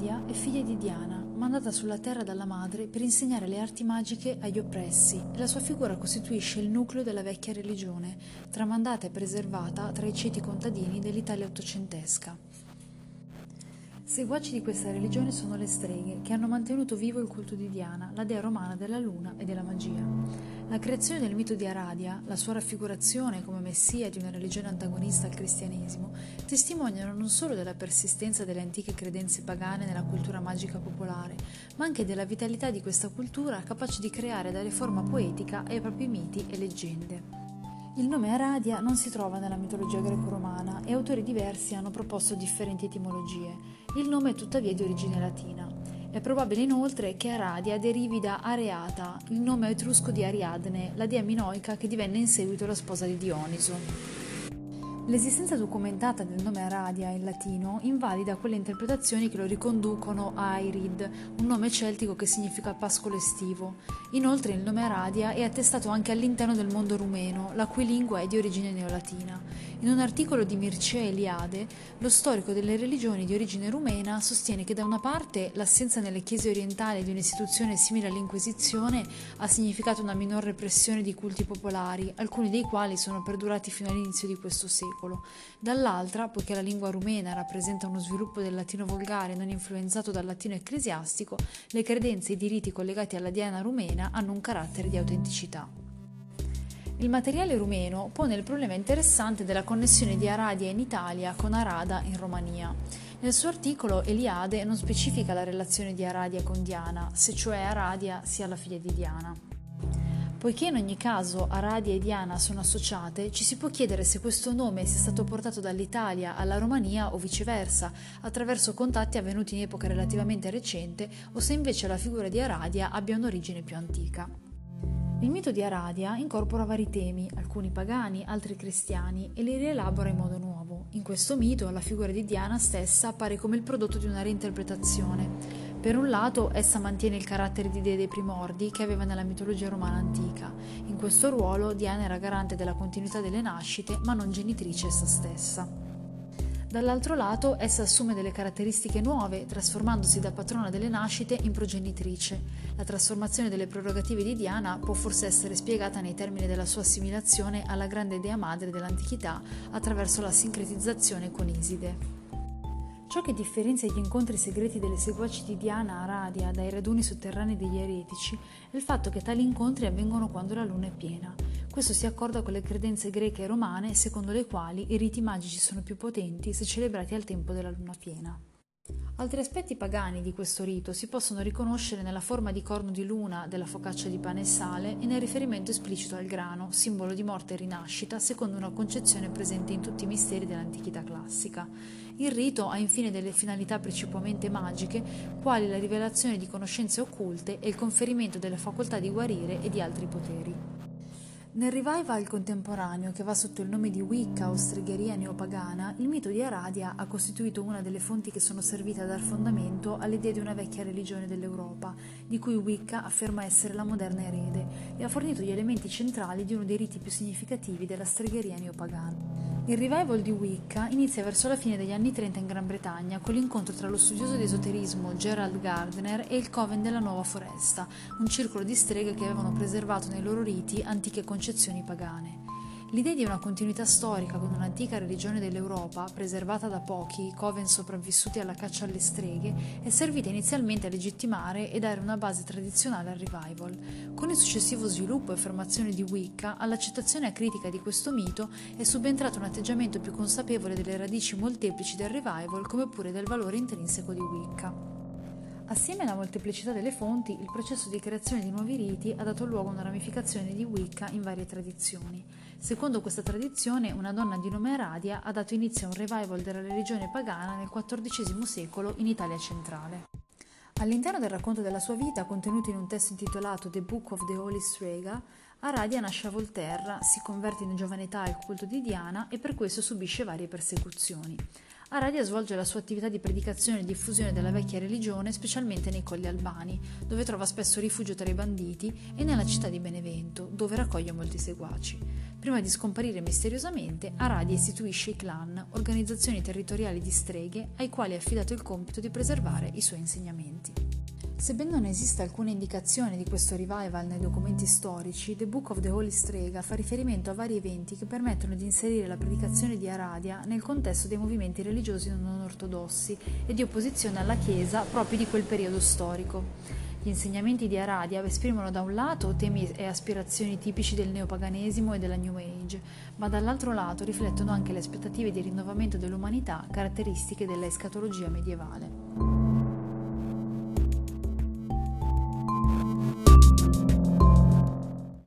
Aradia è figlia di Diana, mandata sulla terra dalla madre per insegnare le arti magiche agli oppressi e la sua figura costituisce il nucleo della vecchia religione, tramandata e preservata tra i ceti contadini dell'Italia ottocentesca. Seguaci di questa religione sono le streghe, che hanno mantenuto vivo il culto di Diana, la dea romana della luna e della magia. La creazione del mito di Aradia, la sua raffigurazione come messia di una religione antagonista al cristianesimo, testimoniano non solo della persistenza delle antiche credenze pagane nella cultura magica popolare, ma anche della vitalità di questa cultura capace di creare e dare forma poetica ai propri miti e leggende. Il nome Aradia non si trova nella mitologia greco-romana e autori diversi hanno proposto differenti etimologie. Il nome è tuttavia di origine latina. È probabile inoltre che Aradia derivi da Areata, il nome etrusco di Ariadne, la dea minoica che divenne in seguito la sposa di Dioniso. L'esistenza documentata del nome Aradia in latino invalida quelle interpretazioni che lo riconducono a Airid, un nome celtico che significa pascolo estivo. Inoltre il nome Aradia è attestato anche all'interno del mondo rumeno, la cui lingua è di origine neolatina. In un articolo di Mircea Eliade, lo storico delle religioni di origine rumena sostiene che da una parte l'assenza nelle chiese orientali di un'istituzione simile all'Inquisizione ha significato una minor repressione di culti popolari, alcuni dei quali sono perdurati fino all'inizio di questo secolo secolo. Dall'altra, poiché la lingua rumena rappresenta uno sviluppo del latino volgare non influenzato dal latino ecclesiastico, le credenze e i diritti collegati alla diana rumena hanno un carattere di autenticità. Il materiale rumeno pone il problema interessante della connessione di Aradia in Italia con Arada in Romania. Nel suo articolo Eliade non specifica la relazione di Aradia con Diana, se cioè Aradia sia la figlia di Diana. Poiché in ogni caso Aradia e Diana sono associate, ci si può chiedere se questo nome sia stato portato dall'Italia alla Romania o viceversa, attraverso contatti avvenuti in epoca relativamente recente, o se invece la figura di Aradia abbia un'origine più antica. Il mito di Aradia incorpora vari temi, alcuni pagani, altri cristiani, e li rielabora in modo nuovo. In questo mito la figura di Diana stessa appare come il prodotto di una reinterpretazione. Per un lato, essa mantiene il carattere di dea dei primordi che aveva nella mitologia romana antica. In questo ruolo, Diana era garante della continuità delle nascite, ma non genitrice essa stessa. Dall'altro lato, essa assume delle caratteristiche nuove, trasformandosi da patrona delle nascite in progenitrice. La trasformazione delle prerogative di Diana può forse essere spiegata nei termini della sua assimilazione alla grande dea madre dell'antichità attraverso la sincretizzazione con Iside. Ciò che differenzia gli incontri segreti delle seguaci di Diana a Radia dai raduni sotterranei degli eretici è il fatto che tali incontri avvengono quando la luna è piena. Questo si accorda con le credenze greche e romane secondo le quali i riti magici sono più potenti se celebrati al tempo della luna piena. Altri aspetti pagani di questo rito si possono riconoscere nella forma di corno di luna della focaccia di pane e sale e nel riferimento esplicito al grano, simbolo di morte e rinascita, secondo una concezione presente in tutti i misteri dell'antichità classica. Il rito ha infine delle finalità principalmente magiche, quali la rivelazione di conoscenze occulte e il conferimento della facoltà di guarire e di altri poteri. Nel revival contemporaneo, che va sotto il nome di Wicca o stregheria neopagana, il mito di Aradia ha costituito una delle fonti che sono servite a dar fondamento all'idea di una vecchia religione dell'Europa, di cui Wicca afferma essere la moderna erede, e ha fornito gli elementi centrali di uno dei riti più significativi della stregheria neopagana. Il revival di Wicca inizia verso la fine degli anni 30 in Gran Bretagna con l'incontro tra lo studioso di esoterismo Gerald Gardner e il Coven della Nuova Foresta, un circolo di streghe che avevano preservato nei loro riti antiche concezioni pagane. L'idea di una continuità storica con un'antica religione dell'Europa, preservata da pochi coven sopravvissuti alla caccia alle streghe, è servita inizialmente a legittimare e dare una base tradizionale al revival. Con il successivo sviluppo e formazione di Wicca, all'accettazione acritica di questo mito è subentrato un atteggiamento più consapevole delle radici molteplici del revival come pure del valore intrinseco di Wicca. Assieme alla molteplicità delle fonti, il processo di creazione di nuovi riti ha dato luogo a una ramificazione di Wicca in varie tradizioni. Secondo questa tradizione, una donna di nome Aradia ha dato inizio a un revival della religione pagana nel XIV secolo in Italia centrale. All'interno del racconto della sua vita, contenuto in un testo intitolato The Book of the Holy Strega, Aradia nasce a Volterra, si converte in giovane età al culto di Diana e per questo subisce varie persecuzioni. Aradia svolge la sua attività di predicazione e diffusione della vecchia religione specialmente nei colli albani, dove trova spesso rifugio tra i banditi, e nella città di Benevento, dove raccoglie molti seguaci. Prima di scomparire misteriosamente, Aradia istituisce i clan, organizzazioni territoriali di streghe, ai quali ha affidato il compito di preservare i suoi insegnamenti. Sebbene non esista alcuna indicazione di questo revival nei documenti storici, The Book of the Holy Strega fa riferimento a vari eventi che permettono di inserire la predicazione di Aradia nel contesto dei movimenti religiosi non ortodossi e di opposizione alla Chiesa proprio di quel periodo storico. Gli insegnamenti di Aradia esprimono da un lato temi e aspirazioni tipici del neopaganesimo e della New Age, ma dall'altro lato riflettono anche le aspettative di rinnovamento dell'umanità caratteristiche della escatologia medievale. Thank you